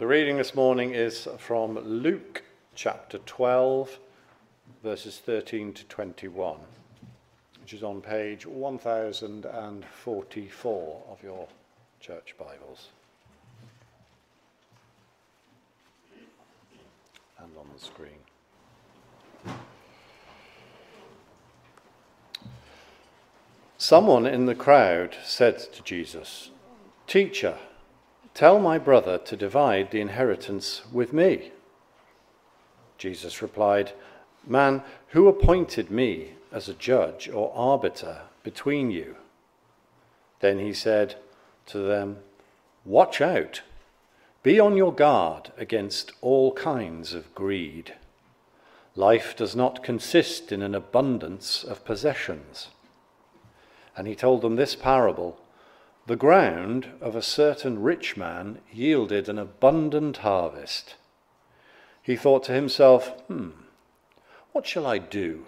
The reading this morning is from Luke chapter 12, verses 13 to 21, which is on page 1044 of your church Bibles. And on the screen. Someone in the crowd said to Jesus, Teacher, tell my brother to divide the inheritance with me. Jesus replied, Man, who appointed me as a judge or arbiter between you? Then he said to them, Watch out. Be on your guard against all kinds of greed. Life does not consist in an abundance of possessions. And he told them this parable The ground of a certain rich man yielded an abundant harvest. He thought to himself, Hmm, what shall I do?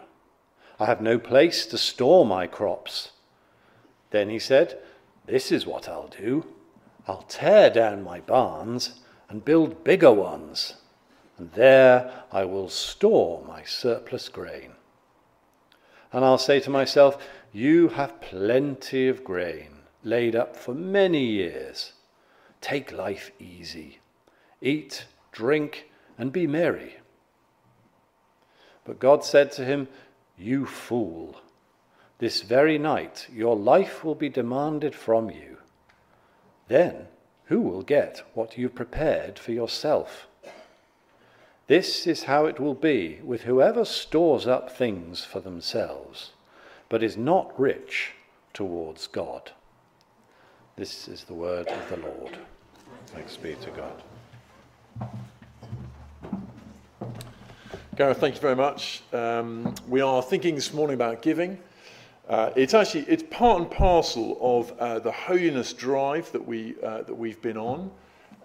I have no place to store my crops. Then he said, This is what I'll do. I'll tear down my barns and build bigger ones, and there I will store my surplus grain. And I'll say to myself, You have plenty of grain laid up for many years. Take life easy. Eat, drink, and be merry. But God said to him, You fool, this very night your life will be demanded from you. Then who will get what you've prepared for yourself? This is how it will be with whoever stores up things for themselves, but is not rich towards God. This is the word of the Lord. Thanks be to God. Gareth, thank you very much. Um, we are thinking this morning about giving. Uh, it's actually it's part and parcel of uh, the holiness drive that we uh, that we've been on,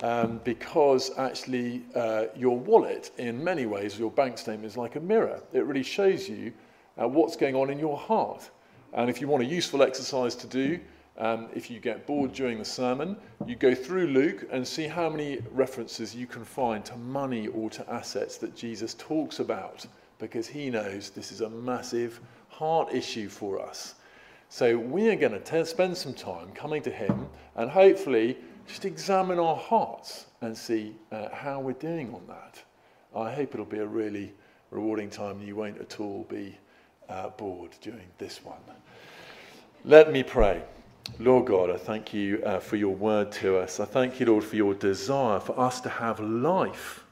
um, because actually uh, your wallet, in many ways, your bank statement is like a mirror. It really shows you uh, what's going on in your heart. And if you want a useful exercise to do, um, if you get bored during the sermon, you go through Luke and see how many references you can find to money or to assets that Jesus talks about, because he knows this is a massive heart issue for us. So we are going to spend some time coming to him and hopefully just examine our hearts and see uh, how we're doing on that. I hope it'll be a really rewarding time you won't at all be uh, bored during this one. Let me pray. Lord God, I thank you uh, for your word to us. I thank you, Lord, for your desire for us to have life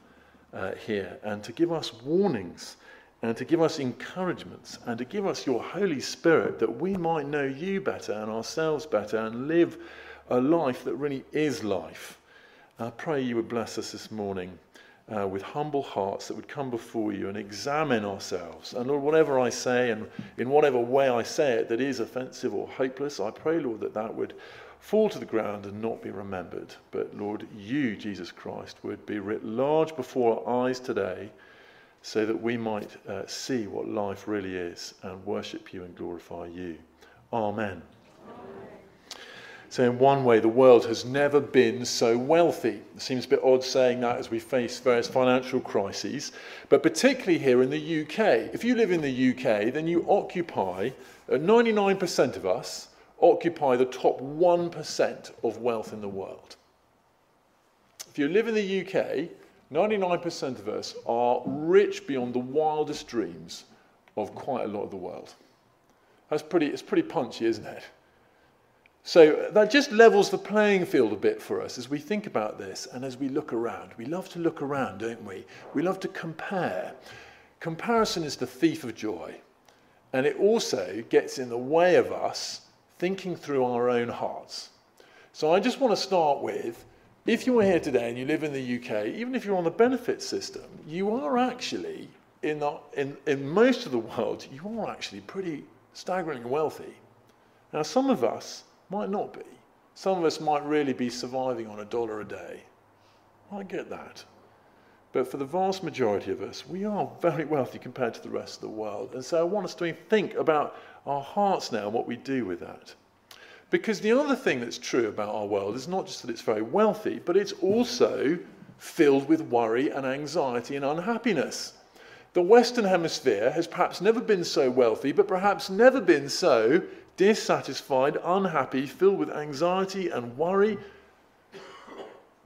uh, here and to give us warnings and to give us encouragements and to give us your Holy Spirit that we might know you better and ourselves better and live a life that really is life. I pray you would bless us this morning uh, with humble hearts that would come before you and examine ourselves. And Lord, whatever I say and in whatever way I say it that is offensive or hopeless, I pray, Lord, that that would fall to the ground and not be remembered. But Lord, you, Jesus Christ, would be writ large before our eyes today so that we might uh, see what life really is and worship you and glorify you. Amen. So, in one way, the world has never been so wealthy. It seems a bit odd saying that as we face various financial crises, but particularly here in the UK. If you live in the UK, then you occupy, uh, 99% of us occupy the top 1% of wealth in the world. If you live in the UK, 99% of us are rich beyond the wildest dreams of quite a lot of the world. That's pretty, it's pretty punchy, isn't it? So that just levels the playing field a bit for us as we think about this and as we look around. We love to look around, don't we? We love to compare. Comparison is the thief of joy. And it also gets in the way of us thinking through our own hearts. So I just want to start with if you are here today and you live in the UK, even if you're on the benefit system, you are actually, in, the, in, in most of the world, you are actually pretty staggeringly wealthy. Now, some of us might not be. Some of us might really be surviving on a dollar a day. I get that. But for the vast majority of us, we are very wealthy compared to the rest of the world. And so I want us to think about our hearts now and what we do with that. Because the other thing that's true about our world is not just that it's very wealthy, but it's also filled with worry and anxiety and unhappiness. The Western Hemisphere has perhaps never been so wealthy, but perhaps never been so dissatisfied, unhappy, filled with anxiety and worry.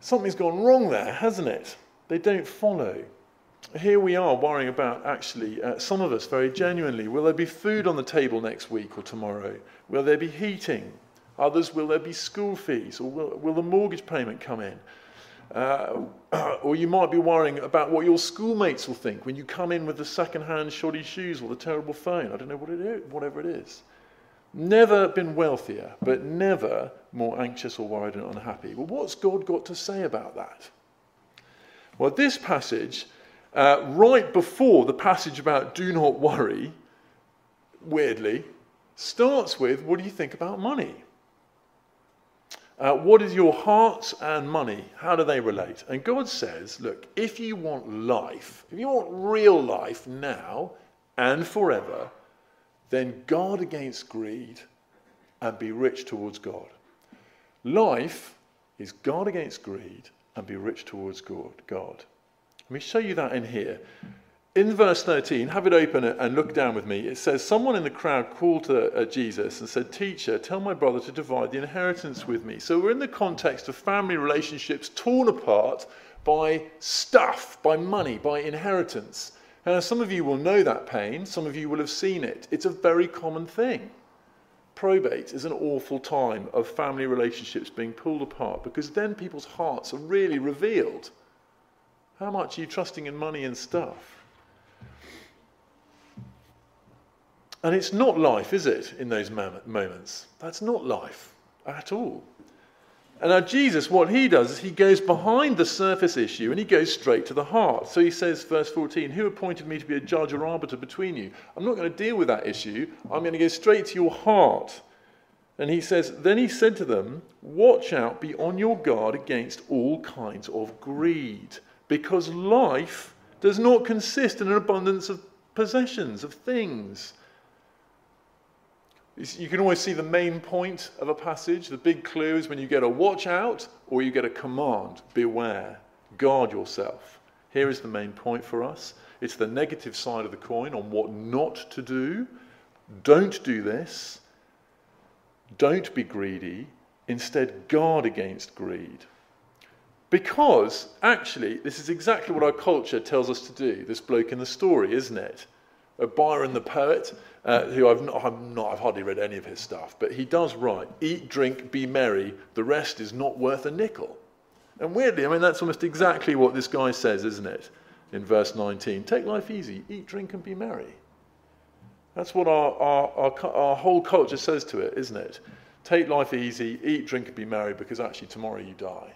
Something's gone wrong there, hasn't it? They don't follow. Here we are worrying about actually, uh, some of us very genuinely, will there be food on the table next week or tomorrow? Will there be heating? Others, will there be school fees? Or will, will the mortgage payment come in? Uh, or you might be worrying about what your schoolmates will think when you come in with the second-hand shoddy shoes or the terrible phone. I don't know what it is, whatever it is. Never been wealthier, but never more anxious or worried and unhappy. Well, what's God got to say about that? Well, this passage, uh, right before the passage about do not worry, weirdly, starts with what do you think about money? Uh, what is your heart and money? How do they relate? And God says, look, if you want life, if you want real life now and forever, then guard against greed and be rich towards God. Life is guard against greed and be rich towards God. Let me show you that in here in verse 13, have it open and look down with me. It says, Someone in the crowd called to uh, Jesus and said, Teacher, tell my brother to divide the inheritance with me. So we're in the context of family relationships torn apart by stuff, by money, by inheritance. And some of you will know that pain, some of you will have seen it. It's a very common thing. Probate is an awful time of family relationships being pulled apart because then people's hearts are really revealed. How much are you trusting in money and stuff? And it's not life, is it, in those moments? That's not life at all. And now, Jesus, what he does is he goes behind the surface issue and he goes straight to the heart. So he says, verse 14, Who appointed me to be a judge or arbiter between you? I'm not going to deal with that issue. I'm going to go straight to your heart. And he says, Then he said to them, Watch out, be on your guard against all kinds of greed, because life does not consist in an abundance of possessions, of things. You can always see the main point of a passage. The big clue is when you get a watch out or you get a command beware, guard yourself. Here is the main point for us it's the negative side of the coin on what not to do. Don't do this. Don't be greedy. Instead, guard against greed. Because, actually, this is exactly what our culture tells us to do. This bloke in the story, isn't it? Byron the poet, uh, who I've not, I'm not, I've hardly read any of his stuff, but he does write, eat, drink, be merry, the rest is not worth a nickel. And weirdly, I mean, that's almost exactly what this guy says, isn't it? In verse 19, take life easy, eat, drink, and be merry. That's what our, our, our, our whole culture says to it, isn't it? Take life easy, eat, drink, and be merry, because actually tomorrow you die.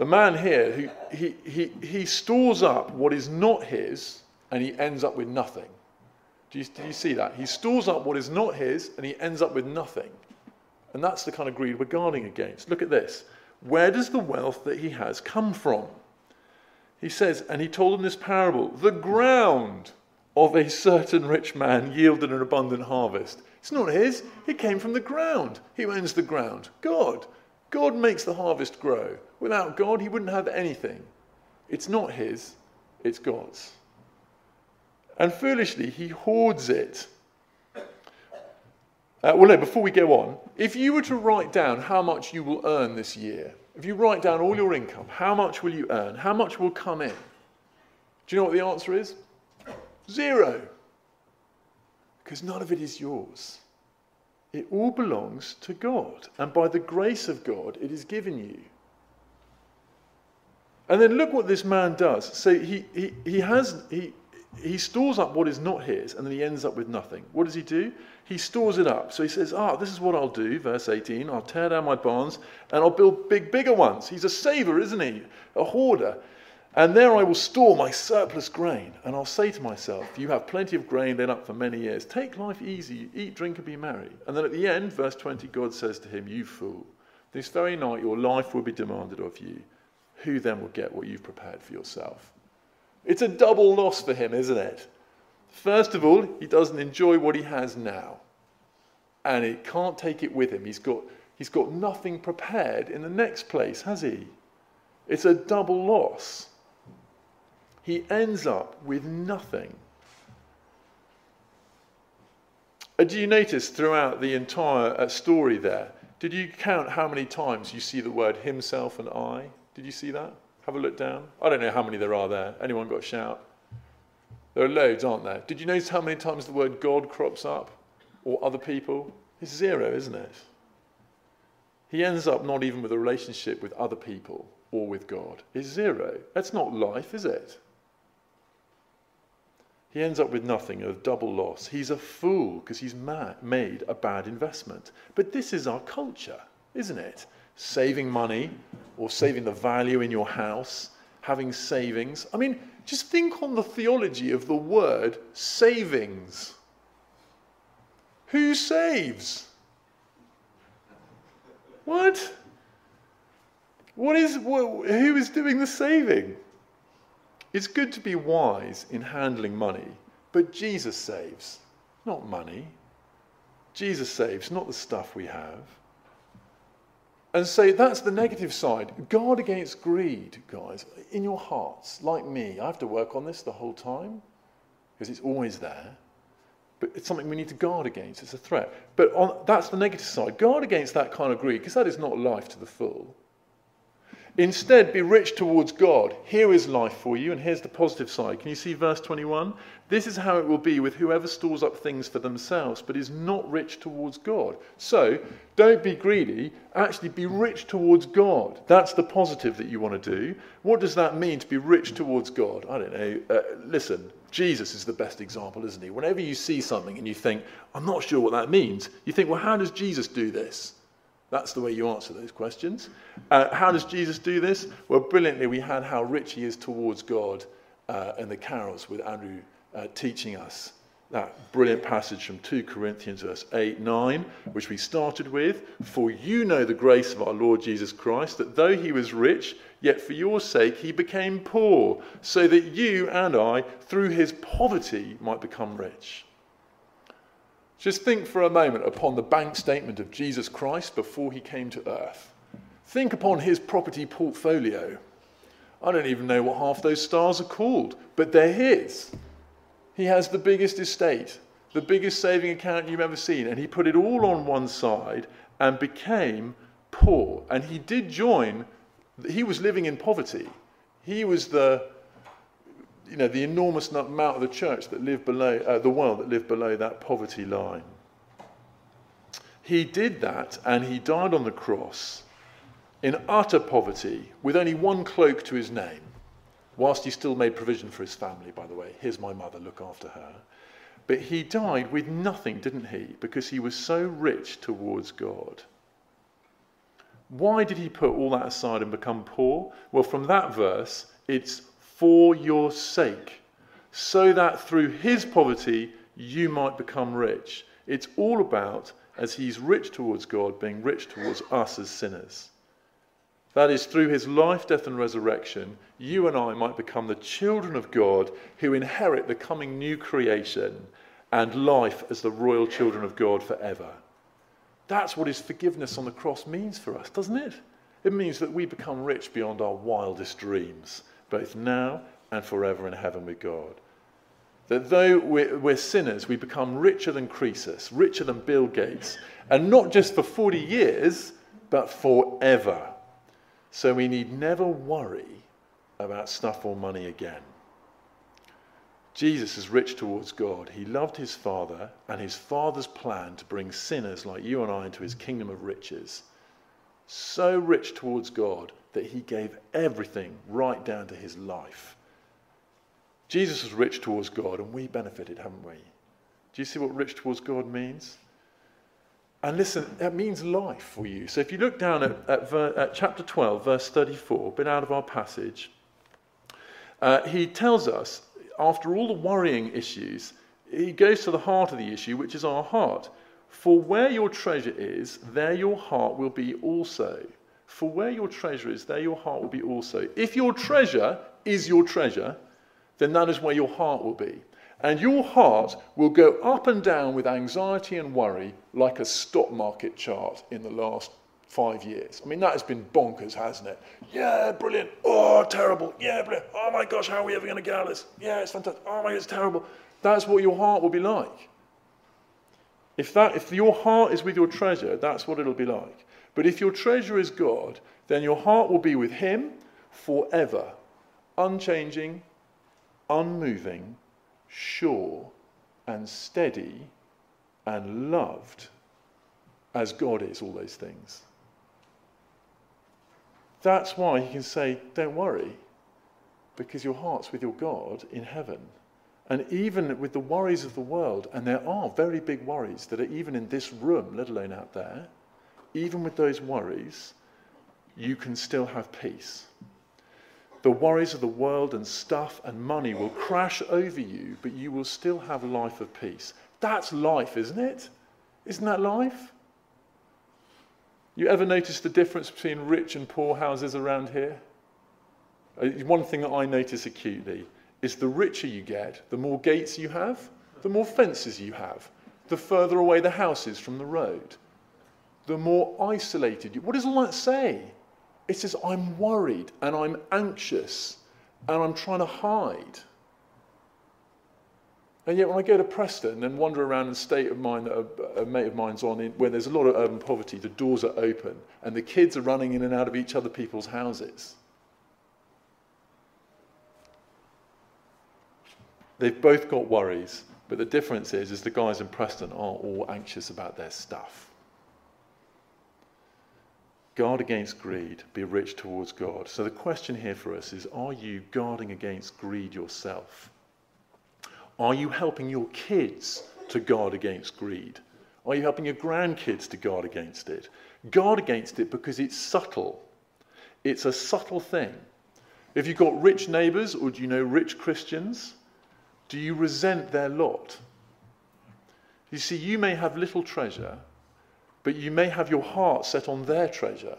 The man here, he, he, he stores up what is not his and he ends up with nothing. Do you, do you see that? He stores up what is not his and he ends up with nothing. And that's the kind of greed we're guarding against. Look at this. Where does the wealth that he has come from? He says, and he told them this parable the ground of a certain rich man yielded an abundant harvest. It's not his, it came from the ground. He owns the ground? God. God makes the harvest grow. Without God, he wouldn't have anything. It's not his, it's God's. And foolishly, he hoards it. Uh, well, no, before we go on, if you were to write down how much you will earn this year, if you write down all your income, how much will you earn? How much will come in? Do you know what the answer is? Zero. Because none of it is yours. It all belongs to God. And by the grace of God, it is given you. And then look what this man does. So he, he, he has, he, he stores up what is not his, and then he ends up with nothing. What does he do? He stores it up. So he says, Ah, this is what I'll do, verse 18. I'll tear down my barns and I'll build big, bigger ones. He's a saver, isn't he? A hoarder. And there I will store my surplus grain. And I'll say to myself, You have plenty of grain laid up for many years. Take life easy, eat, drink, and be merry. And then at the end, verse 20, God says to him, You fool, this very night your life will be demanded of you who then will get what you've prepared for yourself? It's a double loss for him, isn't it? First of all, he doesn't enjoy what he has now. And he can't take it with him. He's got, he's got nothing prepared in the next place, has he? It's a double loss. He ends up with nothing. Uh, do you notice throughout the entire uh, story there, did you count how many times you see the word himself and I? Did you see that? Have a look down. I don't know how many there are there. Anyone got a shout? There are loads, aren't there? Did you notice how many times the word God crops up? Or other people? It's zero, isn't it? He ends up not even with a relationship with other people or with God. It's zero. That's not life, is it? He ends up with nothing, a double loss. He's a fool because he's made a bad investment. But this is our culture, isn't it? Saving money or saving the value in your house, having savings. I mean, just think on the theology of the word savings. Who saves? What? What is, who is doing the saving? It's good to be wise in handling money, but Jesus saves, not money. Jesus saves, not the stuff we have. And so that's the negative side. Guard against greed, guys, in your hearts, like me. I have to work on this the whole time because it's always there. But it's something we need to guard against. It's a threat. But on, that's the negative side. Guard against that kind of greed because that is not life to the full. Instead, be rich towards God. Here is life for you, and here's the positive side. Can you see verse 21? This is how it will be with whoever stores up things for themselves, but is not rich towards God. So, don't be greedy, actually be rich towards God. That's the positive that you want to do. What does that mean to be rich towards God? I don't know. Uh, listen, Jesus is the best example, isn't he? Whenever you see something and you think, I'm not sure what that means, you think, well, how does Jesus do this? That's the way you answer those questions. Uh, how does Jesus do this? Well, brilliantly, we had how rich he is towards God uh, in the carols with Andrew uh, teaching us that brilliant passage from 2 Corinthians, verse 8 9, which we started with. For you know the grace of our Lord Jesus Christ, that though he was rich, yet for your sake he became poor, so that you and I, through his poverty, might become rich. Just think for a moment upon the bank statement of Jesus Christ before he came to earth. Think upon his property portfolio. I don't even know what half those stars are called, but they're his. He has the biggest estate, the biggest saving account you've ever seen, and he put it all on one side and became poor. And he did join, he was living in poverty. He was the you know, the enormous amount of the church that lived below, uh, the world that lived below that poverty line. He did that and he died on the cross in utter poverty with only one cloak to his name, whilst he still made provision for his family, by the way. Here's my mother, look after her. But he died with nothing, didn't he? Because he was so rich towards God. Why did he put all that aside and become poor? Well, from that verse, it's for your sake, so that through his poverty you might become rich. It's all about, as he's rich towards God, being rich towards us as sinners. That is, through his life, death, and resurrection, you and I might become the children of God who inherit the coming new creation and life as the royal children of God forever. That's what his forgiveness on the cross means for us, doesn't it? It means that we become rich beyond our wildest dreams both now and forever in heaven with God. That though we're, we're, sinners, we become richer than Croesus, richer than Bill Gates, and not just for 40 years, but forever. So we need never worry about stuff or money again. Jesus is rich towards God. He loved his Father and his Father's plan to bring sinners like you and I into his kingdom of riches. So rich towards God that he gave everything right down to his life. Jesus was rich towards God, and we benefited, haven't we? Do you see what rich towards God means? And listen, that means life for you. So if you look down at, at, ver, at chapter 12, verse 34, a bit out of our passage, uh, he tells us, after all the worrying issues, he goes to the heart of the issue, which is our heart. For where your treasure is, there your heart will be also. For where your treasure is, there your heart will be also. If your treasure is your treasure, then that is where your heart will be. And your heart will go up and down with anxiety and worry like a stock market chart in the last five years. I mean, that has been bonkers, hasn't it? Yeah, brilliant. Oh, terrible. Yeah, brilliant. Oh my gosh, how are we ever going to get out of this? Yeah, it's fantastic. Oh my, it's terrible. That's what your heart will be like. If, that, if your heart is with your treasure, that's what it'll be like. But if your treasure is God, then your heart will be with Him forever, unchanging, unmoving, sure, and steady, and loved as God is, all those things. That's why he can say, Don't worry, because your heart's with your God in heaven. And even with the worries of the world, and there are very big worries that are even in this room, let alone out there, even with those worries, you can still have peace. The worries of the world and stuff and money will crash over you, but you will still have a life of peace. That's life, isn't it? Isn't that life? You ever notice the difference between rich and poor houses around here? Uh, one thing that I notice acutely is the richer you get, the more gates you have, the more fences you have, the further away the house is from the road, the more isolated you. What does all that say? It says, I'm worried and I'm anxious and I'm trying to hide. And yet, when I go to Preston and wander around in a state of mind that a, a mate of mine's on, in, where there's a lot of urban poverty, the doors are open and the kids are running in and out of each other people's houses. They've both got worries, but the difference is, is the guys in Preston aren't all anxious about their stuff. Guard against greed, be rich towards God. So the question here for us is are you guarding against greed yourself? Are you helping your kids to guard against greed? Are you helping your grandkids to guard against it? Guard against it because it's subtle. It's a subtle thing. If you've got rich neighbors or do you know rich Christians, do you resent their lot? You see, you may have little treasure, but you may have your heart set on their treasure.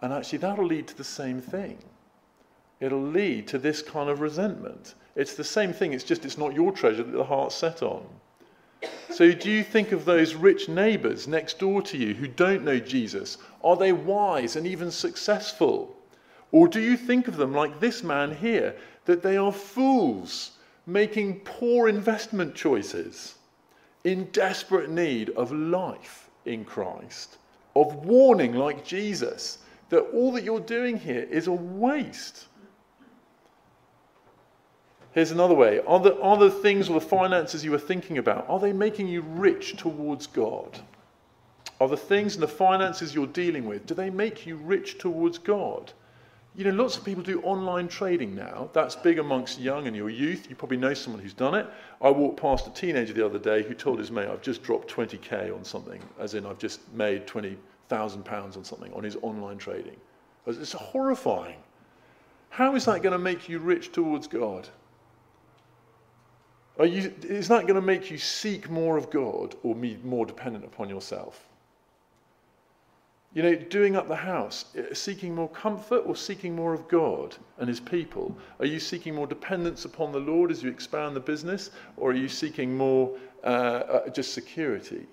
And actually, that'll lead to the same thing. It'll lead to this kind of resentment. It's the same thing, it's just it's not your treasure that the heart's set on. So, do you think of those rich neighbors next door to you who don't know Jesus? Are they wise and even successful? Or do you think of them like this man here, that they are fools making poor investment choices in desperate need of life in Christ, of warning like Jesus that all that you're doing here is a waste? Here's another way. Are the, are the things or the finances you are thinking about, are they making you rich towards God? Are the things and the finances you're dealing with, do they make you rich towards God? You know, lots of people do online trading now. That's big amongst young and your youth. You probably know someone who's done it. I walked past a teenager the other day who told his mate, I've just dropped 20k on something, as in I've just made 20,000 pounds on something on his online trading. It's horrifying. How is that going to make you rich towards God? You, is that going to make you seek more of God or be more dependent upon yourself? You know, doing up the house, eh, seeking more comfort or seeking more of God and His people? Are you seeking more dependence upon the Lord as you expand the business, or are you seeking more uh, uh, just security?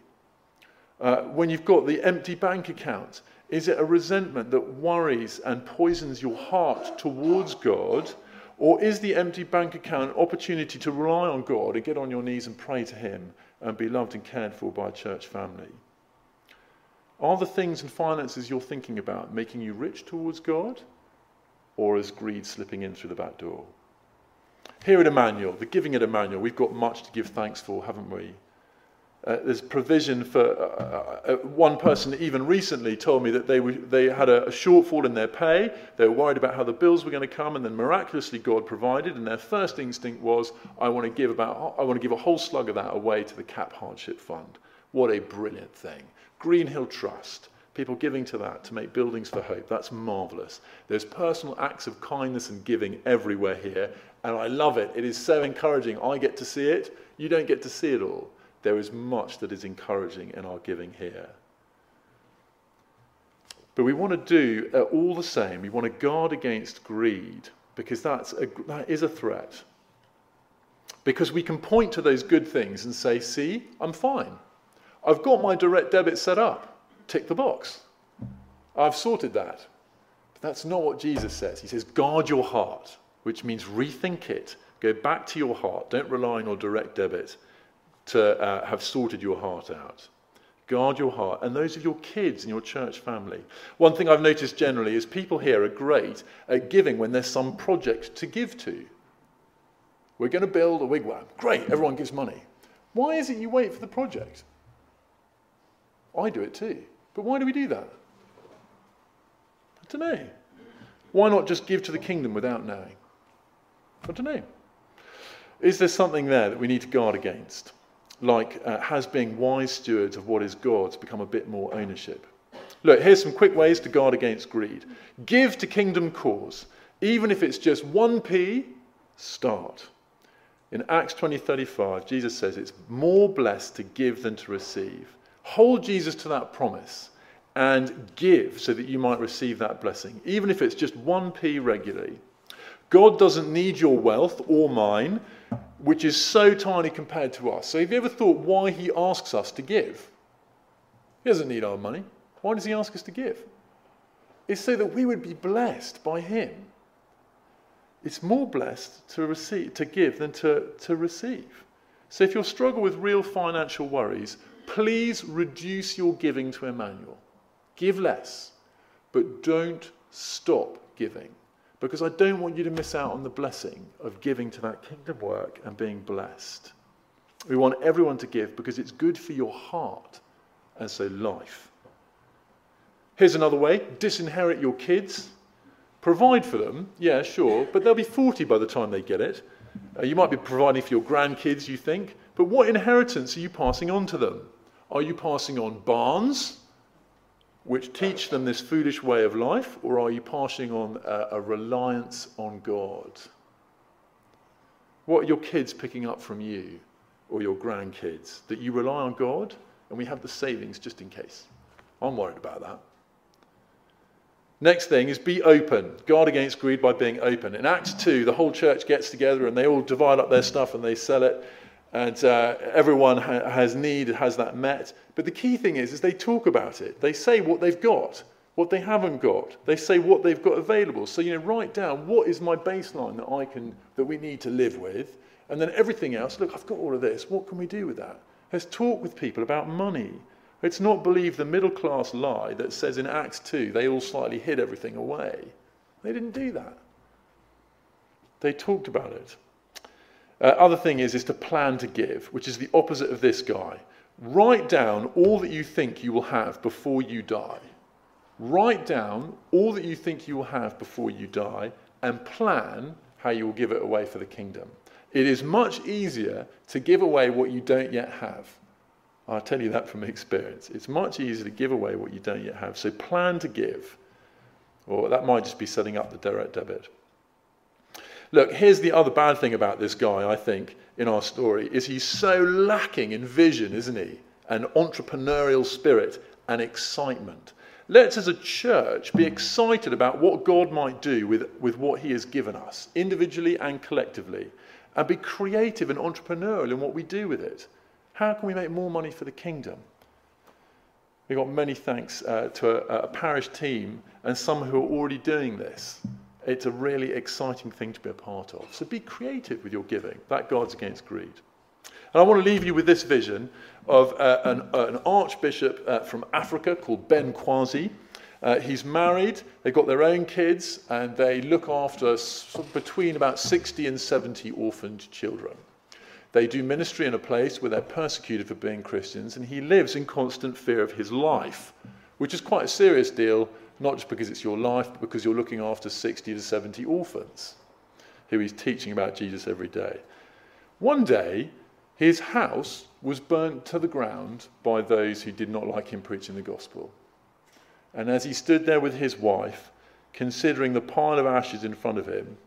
Uh, when you've got the empty bank account, is it a resentment that worries and poisons your heart towards God? Or is the empty bank account an opportunity to rely on God and get on your knees and pray to Him and be loved and cared for by a church family? Are the things and finances you're thinking about making you rich towards God? Or is greed slipping in through the back door? Here at Emmanuel, the giving at Emmanuel, we've got much to give thanks for, haven't we? Uh, there's provision for uh, uh, uh, one person even recently told me that they, were, they had a, a, shortfall in their pay. They were worried about how the bills were going to come, and then miraculously God provided. And their first instinct was, I want to give about I want to give a whole slug of that away to the CAP Hardship Fund. What a brilliant thing! Green Hill Trust, people giving to that to make buildings for hope. That's marvelous. There's personal acts of kindness and giving everywhere here, and I love it. It is so encouraging. I get to see it. You don't get to see it all there is much that is encouraging in our giving here. But we want to do uh, all the same. We want to guard against greed because that's a, that is a threat. Because we can point to those good things and say, see, I'm fine. I've got my direct debit set up. Tick the box. I've sorted that. But that's not what Jesus says. He says, guard your heart, which means rethink it. Go back to your heart. Don't rely on your direct debit to uh, have sorted your heart out. Guard your heart. And those of your kids in your church family. One thing I've noticed generally is people here are great at giving when there's some project to give to. We're going to build a wigwam. Great, everyone gives money. Why is it you wait for the project? I do it too. But why do we do that? I don't know. Why not just give to the kingdom without knowing? I don't know. Is there something there that we need to guard against? Like, uh, has being wise stewards of what is God's become a bit more ownership? Look, here's some quick ways to guard against greed. Give to kingdom cause. Even if it's just 1p, start. In Acts 20:35, Jesus says it's more blessed to give than to receive. Hold Jesus to that promise and give so that you might receive that blessing, even if it's just 1p regularly. God doesn't need your wealth or mine, which is so tiny compared to us. So, have you ever thought why he asks us to give? He doesn't need our money. Why does he ask us to give? It's so that we would be blessed by him. It's more blessed to receive, to give than to, to receive. So if you struggle with real financial worries, please reduce your giving to Emmanuel. Give less, but don't stop giving. Because I don't want you to miss out on the blessing of giving to that kingdom work and being blessed. We want everyone to give because it's good for your heart and so life. Here's another way disinherit your kids Provide for them, yeah, sure, but they'll be 40 by the time they get it. Uh, you might be providing for your grandkids, you think, but what inheritance are you passing on to them? Are you passing on barns, which teach them this foolish way of life, or are you passing on a, a reliance on God? What are your kids picking up from you or your grandkids? That you rely on God and we have the savings just in case. I'm worried about that. Next thing is be open. Guard against greed by being open. In Acts 2, the whole church gets together and they all divide up their stuff and they sell it. And uh, everyone ha- has need, has that met. But the key thing is, is they talk about it. They say what they've got, what they haven't got. They say what they've got available. So, you know, write down what is my baseline that I can, that we need to live with. And then everything else, look, I've got all of this. What can we do with that? Let's talk with people about money. Let's not believe the middle class lie that says in Acts 2 they all slightly hid everything away. They didn't do that. They talked about it. Uh, other thing is, is to plan to give, which is the opposite of this guy. Write down all that you think you will have before you die. Write down all that you think you will have before you die and plan how you will give it away for the kingdom. It is much easier to give away what you don't yet have I'll tell you that from experience. It's much easier to give away what you don't yet have. So plan to give. Or that might just be setting up the direct debit. Look, here's the other bad thing about this guy, I think, in our story, is he's so lacking in vision, isn't he? And entrepreneurial spirit and excitement. Let's, as a church, be excited about what God might do with, with what He has given us, individually and collectively, and be creative and entrepreneurial in what we do with it. How can we make more money for the kingdom? We've got many thanks uh, to a, a parish team and some who are already doing this. It's a really exciting thing to be a part of. So be creative with your giving. That guards against greed. And I want to leave you with this vision of uh, an, uh, an, archbishop uh, from Africa called Ben Kwashi. Uh, he's married, they've got their own kids, and they look after between about 60 and 70 orphaned children. They do ministry in a place where they're persecuted for being Christians, and he lives in constant fear of his life, which is quite a serious deal, not just because it's your life, but because you're looking after 60 to 70 orphans who he's teaching about Jesus every day. One day, his house was burnt to the ground by those who did not like him preaching the gospel. And as he stood there with his wife, considering the pile of ashes in front of him,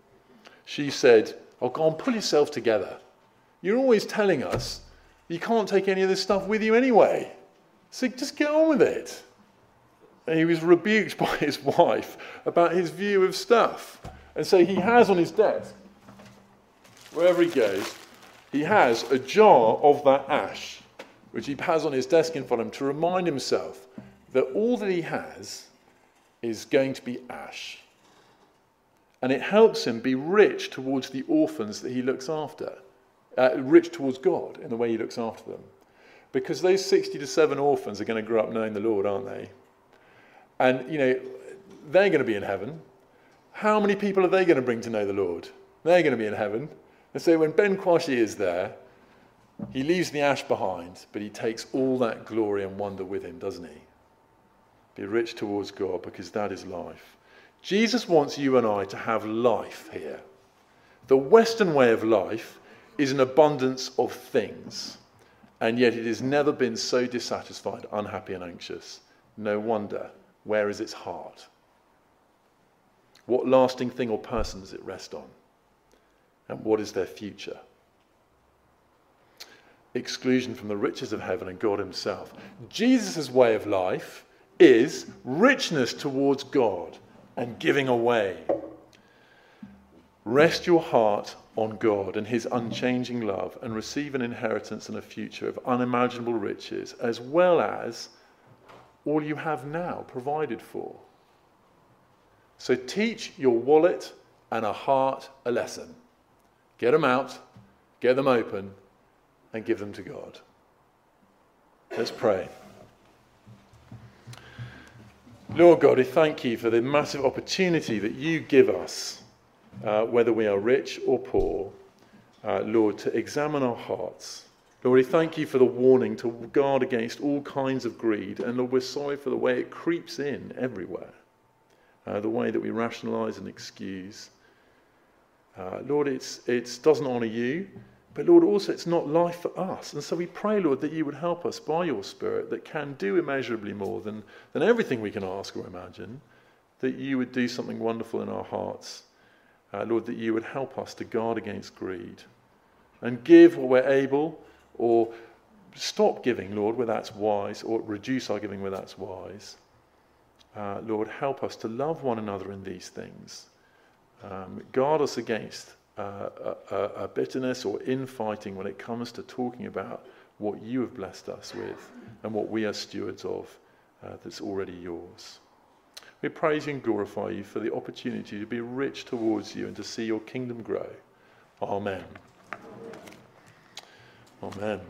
she said, Oh, go on, pull yourself together. You're always telling us you can't take any of this stuff with you anyway. So just get on with it. And he was rebuked by his wife about his view of stuff. And so he has on his desk, wherever he goes, he has a jar of that ash, which he has on his desk in front of him to remind himself that all that he has is going to be ash. And it helps him be rich towards the orphans that he looks after, uh, rich towards God in the way he looks after them. Because those 60 to 7 orphans are going to grow up knowing the Lord, aren't they? And, you know, they're going to be in heaven. How many people are they going to bring to know the Lord? They're going to be in heaven. And so when Ben Kwashi is there, he leaves the ash behind, but he takes all that glory and wonder with him, doesn't he? Be rich towards God because that is life. Jesus wants you and I to have life here. The Western way of life is an abundance of things, and yet it has never been so dissatisfied, unhappy, and anxious. No wonder. Where is its heart? What lasting thing or person does it rest on? And what is their future? Exclusion from the riches of heaven and God Himself. Jesus' way of life is richness towards God and giving away. Rest your heart on God and His unchanging love and receive an inheritance and a future of unimaginable riches, as well as all you have now provided for. So teach your wallet and a heart a lesson. Get them out, get them open, and give them to God. Let's pray. Lord God, we thank you for the massive opportunity that you give us, uh, whether we are rich or poor, uh, Lord, to examine our hearts. Lord, we thank you for the warning to guard against all kinds of greed. And Lord, we're sorry for the way it creeps in everywhere uh, the way that we rationalize and excuse. Uh, Lord, it it's, doesn't honor you, but Lord, also it's not life for us. And so we pray, Lord, that you would help us by your Spirit that can do immeasurably more than, than everything we can ask or imagine, that you would do something wonderful in our hearts. Uh, Lord, that you would help us to guard against greed and give what we're able or stop giving, Lord, where that's wise, or reduce our giving where that's wise. Uh, Lord, help us to love one another in these things. Um, guard us against uh, a, a, bitterness or infighting when it comes to talking about what you have blessed us with and what we are stewards of uh, that's already yours. We praise you and glorify you for the opportunity to be rich towards you and to see your kingdom grow. Amen. Amen.